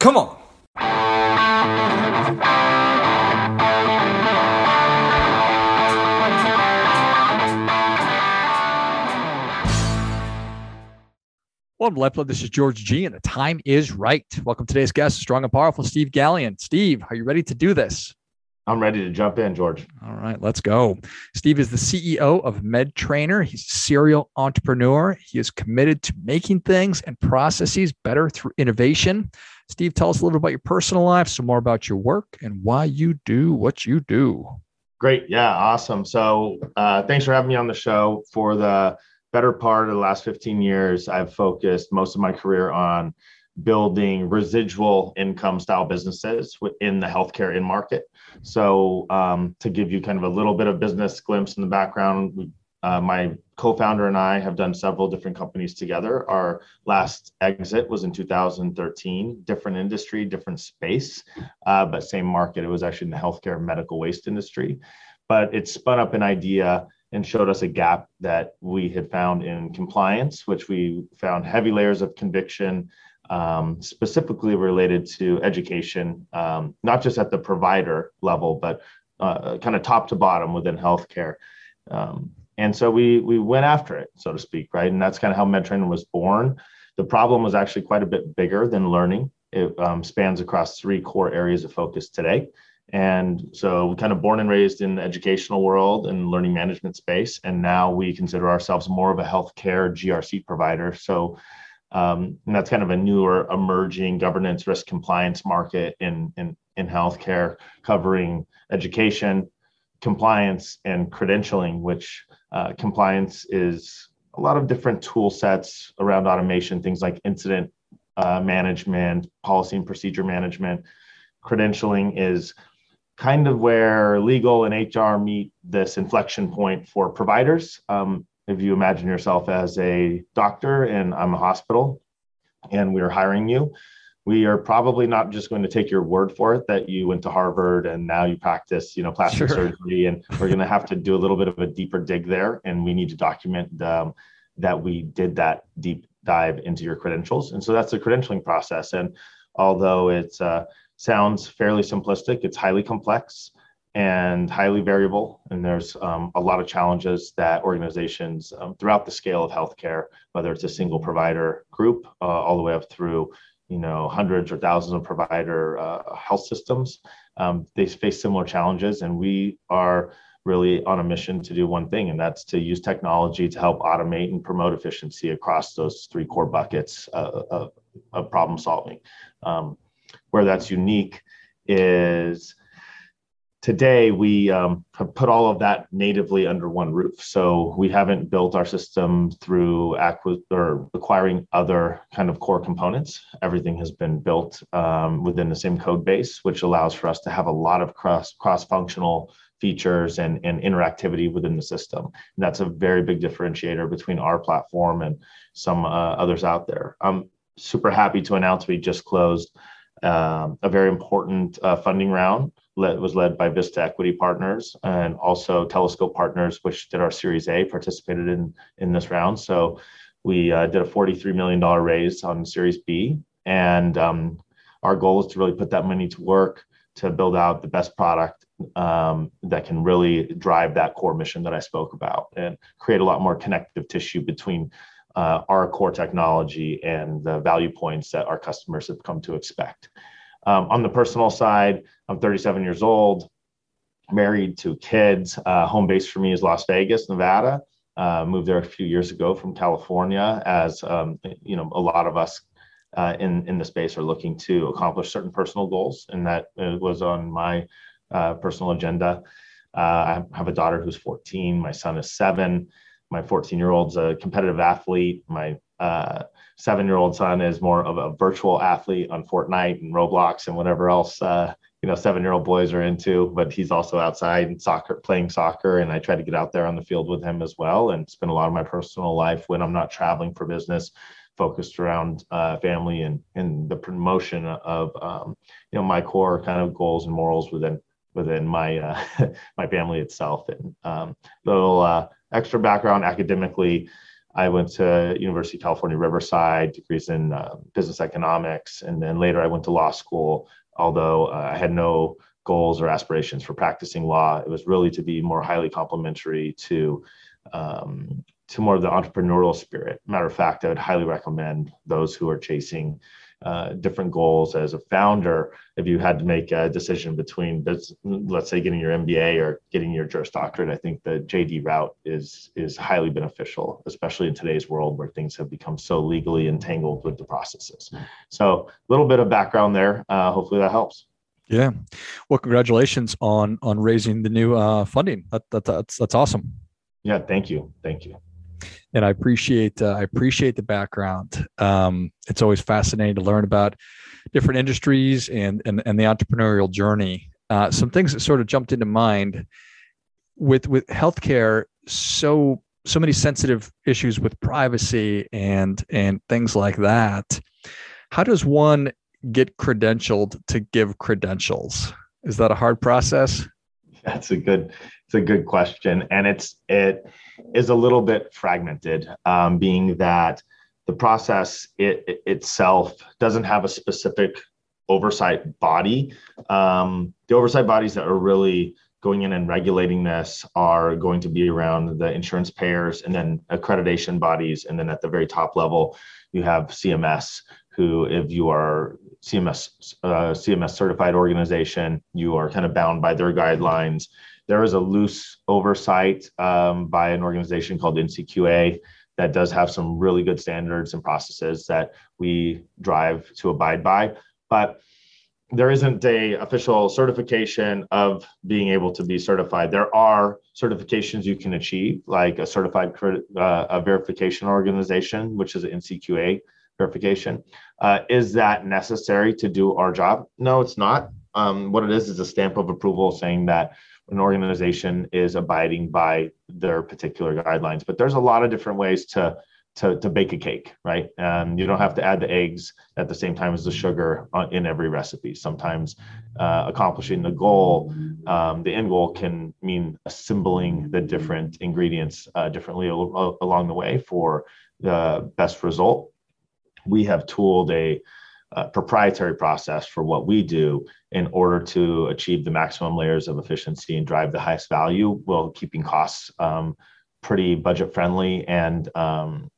Come on. Welcome to Lifeblood. This is George G, and the time is right. Welcome to today's guest, strong and powerful Steve Gallion. Steve, are you ready to do this? I'm ready to jump in, George. All right, let's go. Steve is the CEO of MedTrainer. He's a serial entrepreneur. He is committed to making things and processes better through innovation. Steve, tell us a little bit about your personal life, some more about your work, and why you do what you do. Great. Yeah, awesome. So, uh, thanks for having me on the show. For the better part of the last 15 years, I've focused most of my career on building residual income style businesses within the healthcare in market. So, um, to give you kind of a little bit of business glimpse in the background, we, uh, my co-founder and I have done several different companies together. Our last exit was in 2013, different industry, different space, uh, but same market. It was actually in the healthcare medical waste industry, but it spun up an idea and showed us a gap that we had found in compliance, which we found heavy layers of conviction, um, specifically related to education, um, not just at the provider level, but uh, kind of top to bottom within healthcare. Um, and so we we went after it, so to speak, right? And that's kind of how MedTrainer was born. The problem was actually quite a bit bigger than learning. It um, spans across three core areas of focus today. And so, kind of born and raised in the educational world and learning management space. And now we consider ourselves more of a healthcare GRC provider. So, um, and that's kind of a newer emerging governance risk compliance market in, in, in healthcare, covering education, compliance, and credentialing, which uh, compliance is a lot of different tool sets around automation, things like incident uh, management, policy and procedure management. Credentialing is kind of where legal and HR meet this inflection point for providers. Um, if you imagine yourself as a doctor and I'm a hospital and we're hiring you, we are probably not just going to take your word for it that you went to Harvard and now you practice, you know, plastic sure. surgery. And we're going to have to do a little bit of a deeper dig there. And we need to document um, that we did that deep dive into your credentials. And so that's the credentialing process. And although it uh, sounds fairly simplistic. It's highly complex and highly variable. And there's um, a lot of challenges that organizations um, throughout the scale of healthcare, whether it's a single provider group, uh, all the way up through you know hundreds or thousands of provider uh, health systems, um, they face similar challenges. And we are really on a mission to do one thing, and that's to use technology to help automate and promote efficiency across those three core buckets uh, of, of problem solving. Um, where that's unique is today we um, have put all of that natively under one roof. So we haven't built our system through acqu- or acquiring other kind of core components. Everything has been built um, within the same code base, which allows for us to have a lot of cross cross functional features and, and interactivity within the system. And that's a very big differentiator between our platform and some uh, others out there. I'm super happy to announce we just closed um, a very important uh, funding round led, was led by Vista Equity Partners and also Telescope Partners, which did our Series A, participated in in this round. So we uh, did a $43 million raise on Series B, and um, our goal is to really put that money to work to build out the best product um, that can really drive that core mission that I spoke about and create a lot more connective tissue between uh, our core technology and the value points that our customers have come to expect. Um, on the personal side, I'm 37 years old, married to kids. Uh, home base for me is Las Vegas, Nevada. Uh, moved there a few years ago from California, as um, you know, a lot of us uh, in in the space are looking to accomplish certain personal goals, and that uh, was on my uh, personal agenda. I have a daughter who's 14. My son is seven my 14 year old's a competitive athlete. My uh, seven year old son is more of a virtual athlete on Fortnite and Roblox and whatever else uh, you know seven year old boys are into. But he's also outside and soccer, playing soccer, and I try to get out there on the field with him as well and spend a lot of my personal life when I'm not traveling for business focused around uh, family and and the promotion of um, you know my core kind of goals and morals within within my uh, my family itself and um, little uh, extra background academically. I went to University of California, Riverside, degrees in uh, business economics. And then later I went to law school, although uh, I had no goals or aspirations for practicing law. It was really to be more highly complementary to um, to more of the entrepreneurial spirit. Matter of fact, I would highly recommend those who are chasing uh, different goals as a founder. If you had to make a decision between, let's say, getting your MBA or getting your Juris Doctorate, I think the JD route is is highly beneficial, especially in today's world where things have become so legally entangled with the processes. So, a little bit of background there. Uh, hopefully, that helps. Yeah. Well, congratulations on on raising the new uh, funding. That, that that's that's awesome. Yeah. Thank you. Thank you and I appreciate uh, I appreciate the background. Um, it's always fascinating to learn about different industries and and, and the entrepreneurial journey. Uh, some things that sort of jumped into mind with with healthcare. So so many sensitive issues with privacy and and things like that. How does one get credentialed to give credentials? Is that a hard process? That's a good it's a good question, and it's it is a little bit fragmented, um, being that the process it, it, itself doesn't have a specific oversight body. Um, the oversight bodies that are really going in and regulating this are going to be around the insurance payers and then accreditation bodies. And then at the very top level, you have CMS, who, if you are CMS uh, CMS certified organization, you are kind of bound by their guidelines. There is a loose oversight um, by an organization called NCQA that does have some really good standards and processes that we drive to abide by. But there isn't a official certification of being able to be certified. There are certifications you can achieve, like a certified uh, a verification organization, which is an NCQA verification. Uh, is that necessary to do our job? No, it's not. Um, what it is is a stamp of approval saying that an organization is abiding by their particular guidelines. But there's a lot of different ways to to, to bake a cake, right? Um, you don't have to add the eggs at the same time as the sugar in every recipe. Sometimes uh, accomplishing the goal, um, the end goal can mean assembling the different ingredients uh, differently al- along the way for the best result. We have tooled a uh, proprietary process for what we do in order to achieve the maximum layers of efficiency and drive the highest value while keeping costs um, pretty budget friendly and um,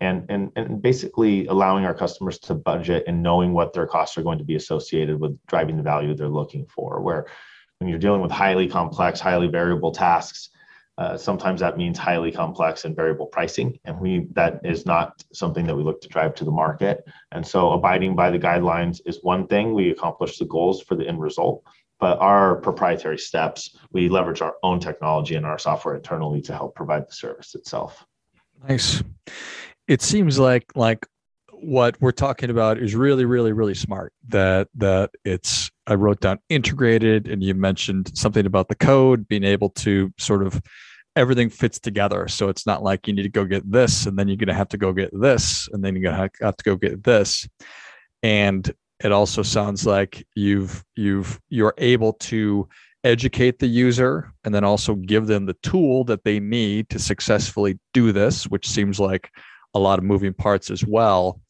and, and and basically allowing our customers to budget and knowing what their costs are going to be associated with driving the value they're looking for. Where when you're dealing with highly complex highly variable tasks uh, sometimes that means highly complex and variable pricing, and we that is not something that we look to drive to the market. And so, abiding by the guidelines is one thing. We accomplish the goals for the end result, but our proprietary steps, we leverage our own technology and our software internally to help provide the service itself. Nice. It seems like like what we're talking about is really really really smart that that it's i wrote down integrated and you mentioned something about the code being able to sort of everything fits together. So it's not like you need to go get this and then you're going to have to go get this and then you're going to have to go get this. And it also sounds like you've you've you're able to educate the user and then also give them the tool that they need to successfully do this, which seems like a lot of moving parts as well.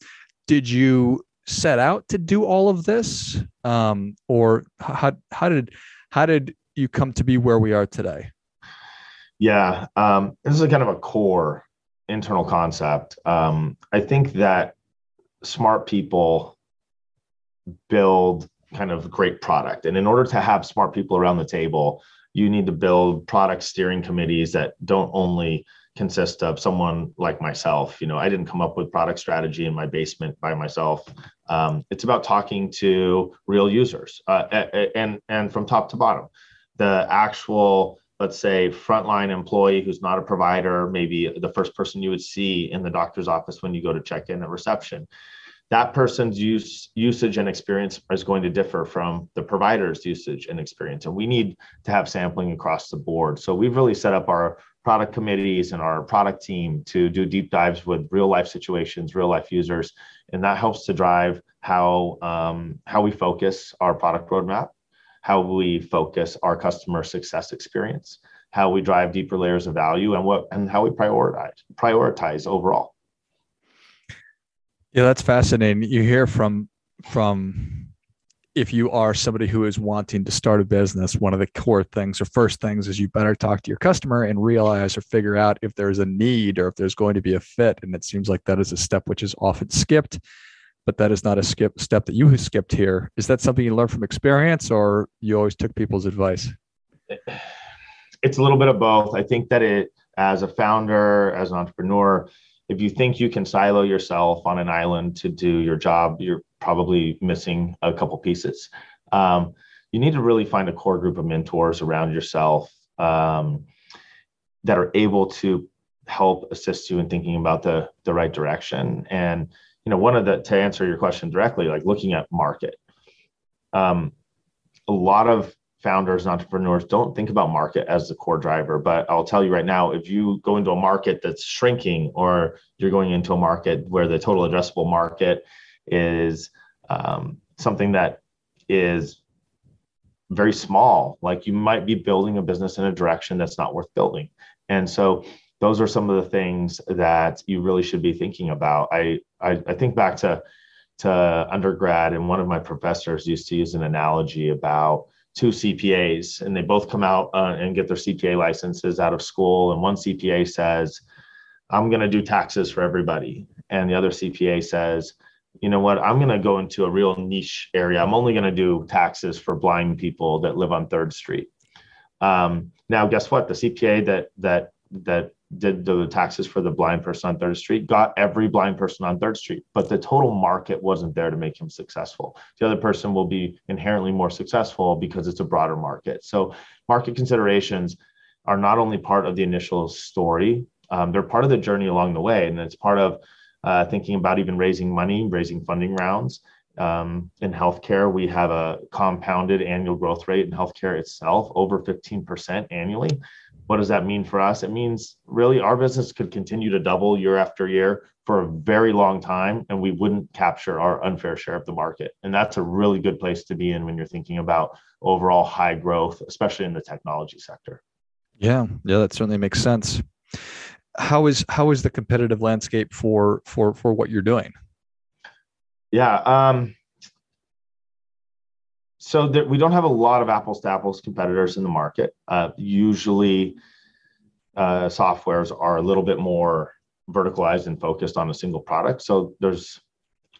Did you set out to do all of this, um, or how how did how did you come to be where we are today? Yeah, um, this is kind of a core internal concept. Um, I think that smart people build kind of great product, and in order to have smart people around the table, you need to build product steering committees that don't only consist of someone like myself. You know, I didn't come up with product strategy in my basement by myself. Um, it's about talking to real users, uh, and and from top to bottom, the actual let's say frontline employee who's not a provider maybe the first person you would see in the doctor's office when you go to check in at reception. That person's use usage and experience is going to differ from the provider's usage and experience and we need to have sampling across the board. So we've really set up our product committees and our product team to do deep dives with real life situations real life users and that helps to drive how um, how we focus our product roadmap how we focus our customer success experience how we drive deeper layers of value and what and how we prioritize prioritize overall. Yeah that's fascinating. You hear from from if you are somebody who is wanting to start a business, one of the core things or first things is you better talk to your customer and realize or figure out if there's a need or if there's going to be a fit. And it seems like that is a step which is often skipped, but that is not a skip step that you skipped here. Is that something you learned from experience or you always took people's advice? It's a little bit of both. I think that it, as a founder, as an entrepreneur, if you think you can silo yourself on an island to do your job, you're probably missing a couple pieces. Um, you need to really find a core group of mentors around yourself um, that are able to help assist you in thinking about the the right direction. And you know, one of the to answer your question directly, like looking at market. Um, a lot of founders and entrepreneurs don't think about market as the core driver. But I'll tell you right now, if you go into a market that's shrinking, or you're going into a market where the total addressable market is um, something that is very small, like you might be building a business in a direction that's not worth building. And so those are some of the things that you really should be thinking about. I, I, I think back to to undergrad, and one of my professors used to use an analogy about two CPAs, and they both come out uh, and get their CPA licenses out of school. And one CPA says, I'm going to do taxes for everybody. And the other CPA says, you know what, I'm going to go into a real niche area. I'm only going to do taxes for blind people that live on Third Street. Um, now, guess what? The CPA that that that did the taxes for the blind person on Third Street, got every blind person on Third Street, but the total market wasn't there to make him successful. The other person will be inherently more successful because it's a broader market. So, market considerations are not only part of the initial story, um, they're part of the journey along the way. And it's part of uh, thinking about even raising money, raising funding rounds. Um, in healthcare, we have a compounded annual growth rate in healthcare itself over 15% annually. What does that mean for us? It means really our business could continue to double year after year for a very long time, and we wouldn't capture our unfair share of the market. And that's a really good place to be in when you're thinking about overall high growth, especially in the technology sector. Yeah, yeah, that certainly makes sense. How is how is the competitive landscape for for for what you're doing? Yeah, um, so that we don't have a lot of apples to apples competitors in the market. Uh, usually, uh, softwares are a little bit more verticalized and focused on a single product. So there's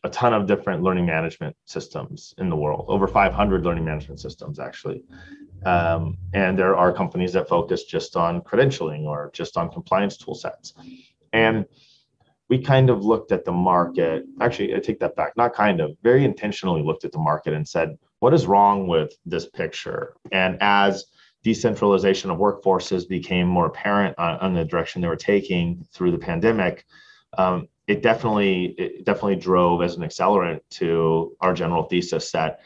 a ton of different learning management systems in the world, over 500 learning management systems actually. Um, and there are companies that focus just on credentialing or just on compliance tool sets. And we kind of looked at the market. Actually, I take that back. Not kind of, very intentionally looked at the market and said, what is wrong with this picture? And as decentralization of workforces became more apparent on, on the direction they were taking through the pandemic, um, it definitely it definitely drove as an accelerant to our general thesis that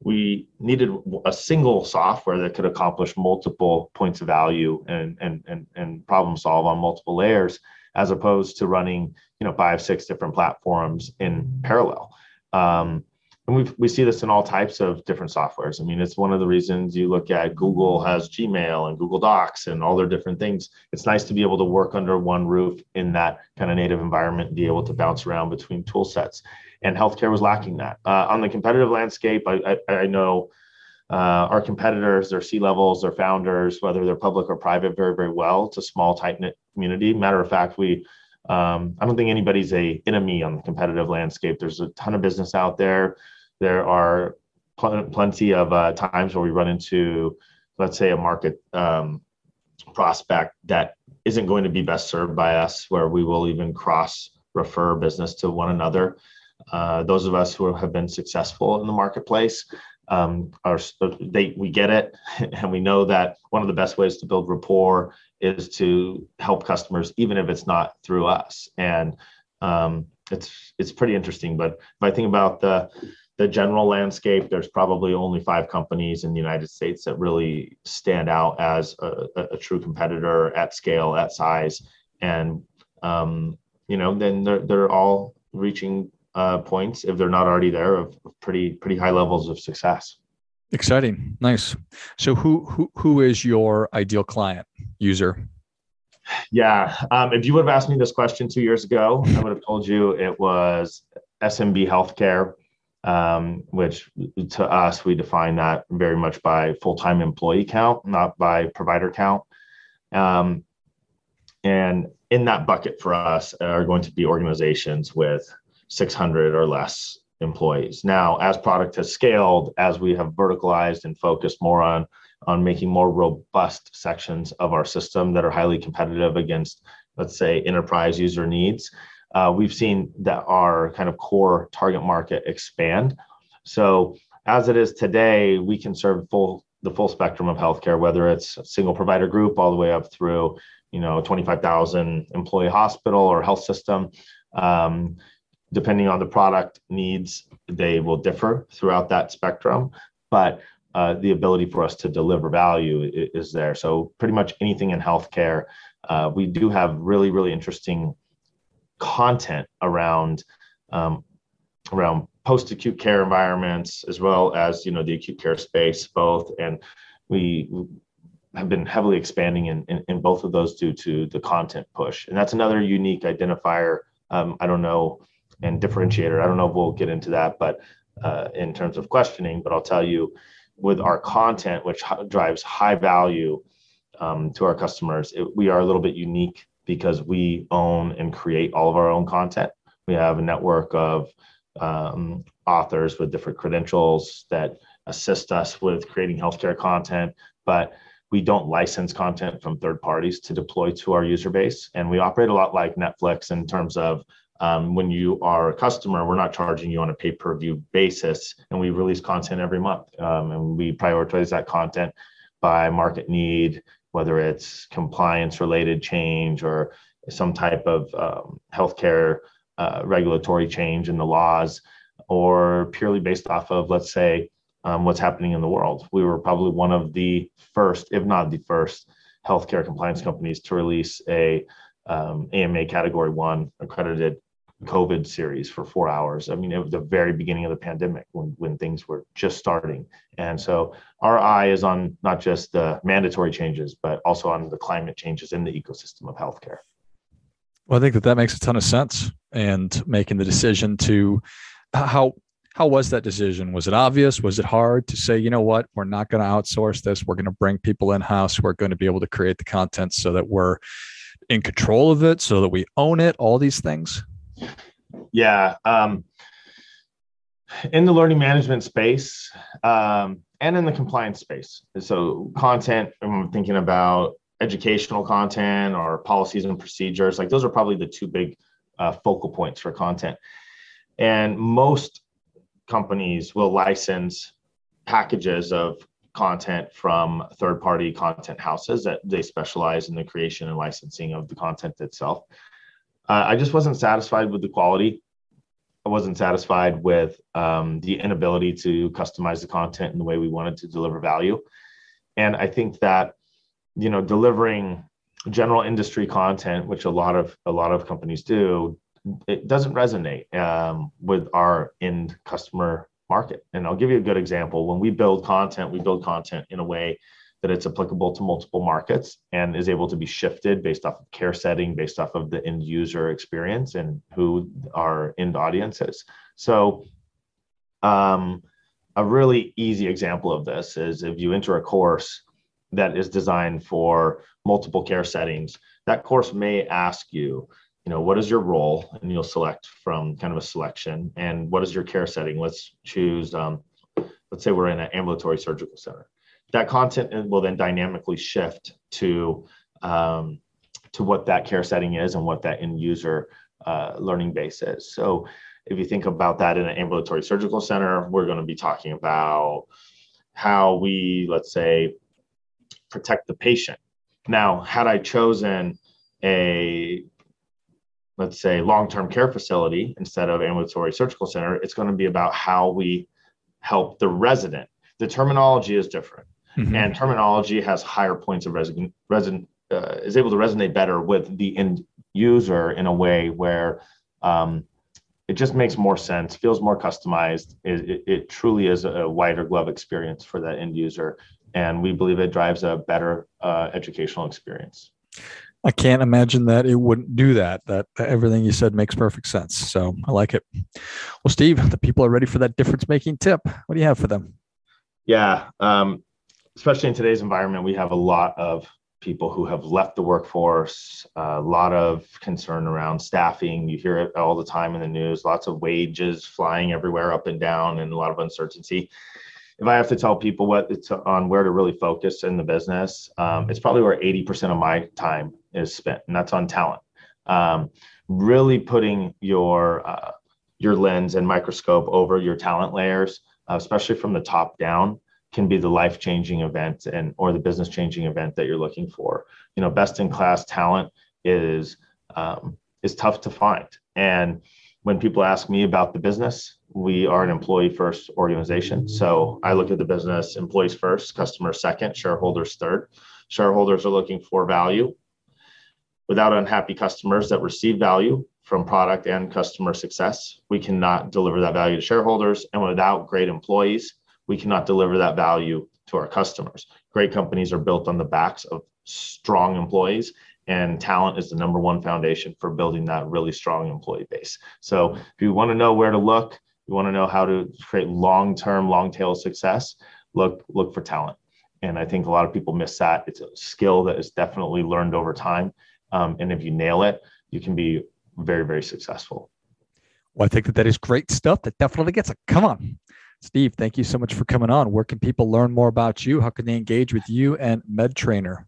we needed a single software that could accomplish multiple points of value and and and, and problem solve on multiple layers as opposed to running you know five six different platforms in parallel um, and we we see this in all types of different softwares. I mean, it's one of the reasons you look at Google has Gmail and Google Docs and all their different things. It's nice to be able to work under one roof in that kind of native environment and be able to bounce around between tool sets. And healthcare was lacking that. Uh, on the competitive landscape, I, I, I know uh, our competitors, their C levels, their founders, whether they're public or private, very, very well. It's a small, tight knit community. Matter of fact, we um, I don't think anybody's a enemy on the competitive landscape. There's a ton of business out there. There are pl- plenty of uh, times where we run into, let's say, a market um, prospect that isn't going to be best served by us, where we will even cross refer business to one another. Uh, those of us who have been successful in the marketplace um, are they we get it, and we know that one of the best ways to build rapport is to help customers, even if it's not through us. And um, it's it's pretty interesting. But if I think about the the general landscape, there's probably only five companies in the United States that really stand out as a, a true competitor at scale, at size, and um, you know, then they're they're all reaching uh, points if they're not already there of, of pretty pretty high levels of success. Exciting, nice. So, who who who is your ideal client user? Yeah, um, if you would have asked me this question two years ago, I would have told you it was SMB healthcare, um, which to us we define that very much by full time employee count, not by provider count. Um, and in that bucket for us are going to be organizations with 600 or less employees. Now, as product has scaled, as we have verticalized and focused more on on making more robust sections of our system that are highly competitive against, let's say, enterprise user needs, uh, we've seen that our kind of core target market expand. So, as it is today, we can serve full the full spectrum of healthcare, whether it's a single provider group all the way up through, you know, 25,000 employee hospital or health system. Um, depending on the product needs, they will differ throughout that spectrum, but uh, the ability for us to deliver value is, there. So pretty much anything in healthcare, uh, we do have really, really interesting content around um, around post-acute care environments as well as you know the acute care space both and we have been heavily expanding in, in, in both of those due to the content push and that's another unique identifier um, i don't know and differentiator. I don't know if we'll get into that, but uh, in terms of questioning, but I'll tell you with our content, which drives high value um, to our customers, it, we are a little bit unique because we own and create all of our own content. We have a network of um, authors with different credentials that assist us with creating healthcare content, but we don't license content from third parties to deploy to our user base. And we operate a lot like Netflix in terms of um, when you are a customer, we're not charging you on a pay per view basis, and we release content every month. Um, and we prioritize that content by market need, whether it's compliance related change or some type of um, healthcare uh, regulatory change in the laws, or purely based off of, let's say, um, what's happening in the world. We were probably one of the first, if not the first, healthcare compliance companies to release a um, AMA Category One accredited COVID series for four hours. I mean, it was the very beginning of the pandemic when, when things were just starting. And so our eye is on not just the mandatory changes, but also on the climate changes in the ecosystem of healthcare. Well, I think that that makes a ton of sense. And making the decision to how how was that decision? Was it obvious? Was it hard to say, you know what, we're not going to outsource this. We're going to bring people in house. We're going to be able to create the content so that we're in control of it, so that we own it. All these things. Yeah. Um, in the learning management space um, and in the compliance space. So, content, I'm thinking about educational content or policies and procedures, like those are probably the two big uh, focal points for content. And most companies will license packages of content from third party content houses that they specialize in the creation and licensing of the content itself. Uh, I just wasn't satisfied with the quality. I wasn't satisfied with um, the inability to customize the content in the way we wanted to deliver value. And I think that, you know, delivering general industry content, which a lot of a lot of companies do, it doesn't resonate um, with our end customer market. And I'll give you a good example. When we build content, we build content in a way that it's applicable to multiple markets and is able to be shifted based off of care setting, based off of the end user experience and who our end audience is. So, um, a really easy example of this is if you enter a course that is designed for multiple care settings, that course may ask you, you know, what is your role? And you'll select from kind of a selection. And what is your care setting? Let's choose, um, let's say we're in an ambulatory surgical center that content will then dynamically shift to um, to what that care setting is and what that end user uh, learning base is. So if you think about that in an ambulatory surgical center, we're going to be talking about how we, let's say, protect the patient. Now, had I chosen a let's say long-term care facility instead of ambulatory surgical center, it's going to be about how we help the resident. The terminology is different mm-hmm. and terminology has higher points of resident, resident uh, is able to resonate better with the end user in a way where um, it just makes more sense, feels more customized. It, it, it, truly is a wider glove experience for that end user. And we believe it drives a better uh, educational experience. I can't imagine that it wouldn't do that. That everything you said makes perfect sense. So I like it. Well, Steve, the people are ready for that difference making tip. What do you have for them? Yeah. Um, especially in today's environment, we have a lot of people who have left the workforce, a lot of concern around staffing. You hear it all the time in the news, lots of wages flying everywhere up and down, and a lot of uncertainty. If I have to tell people what it's on where to really focus in the business, um, it's probably where 80% of my time is spent, and that's on talent. Um, really putting your uh, your lens and microscope over your talent layers, uh, especially from the top down, can be the life changing event and or the business changing event that you're looking for. You know, best in class talent is um, is tough to find. And when people ask me about the business, we are an employee first organization. So I look at the business employees first, customers second, shareholders third. Shareholders are looking for value. Without unhappy customers that receive value from product and customer success, we cannot deliver that value to shareholders. And without great employees, we cannot deliver that value to our customers. Great companies are built on the backs of strong employees and talent is the number one foundation for building that really strong employee base. So if you want to know where to look, you want to know how to create long-term, long-tail success, look look for talent. And I think a lot of people miss that. It's a skill that is definitely learned over time. Um, and if you nail it, you can be very, very successful. Well, I think that that is great stuff. That definitely gets a come on. Steve, thank you so much for coming on. Where can people learn more about you? How can they engage with you and MedTrainer?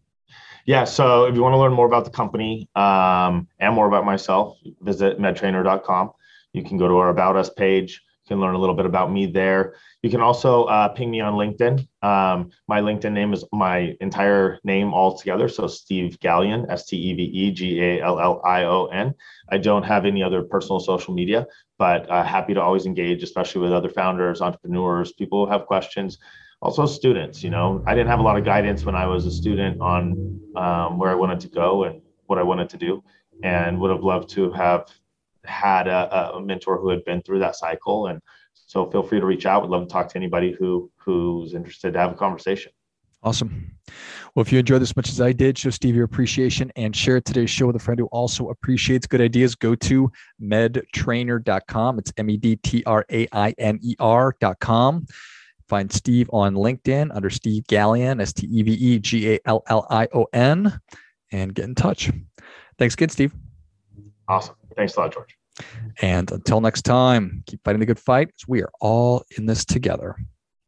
Yeah, so if you want to learn more about the company um, and more about myself, visit medtrainer.com. You can go to our About Us page. Can learn a little bit about me there. You can also uh, ping me on LinkedIn. Um, my LinkedIn name is my entire name all together. So Steve Gallion, S T E V E G A L L I O N. I don't have any other personal social media, but uh, happy to always engage, especially with other founders, entrepreneurs, people who have questions. Also, students. You know, I didn't have a lot of guidance when I was a student on um, where I wanted to go and what I wanted to do, and would have loved to have had a, a mentor who had been through that cycle. And so, feel free to reach out. We'd love to talk to anybody who who's interested to have a conversation. Awesome. Well, if you enjoyed this as much as I did, show Steve your appreciation and share today's show with a friend who also appreciates good ideas. Go to medtrainer.com. It's M E D T R A I N E R.com. Find Steve on LinkedIn under Steve Gallion, S T E V E G A L L I O N, and get in touch. Thanks again, Steve. Awesome. Thanks a lot, George. And until next time, keep fighting the good fight. We are all in this together.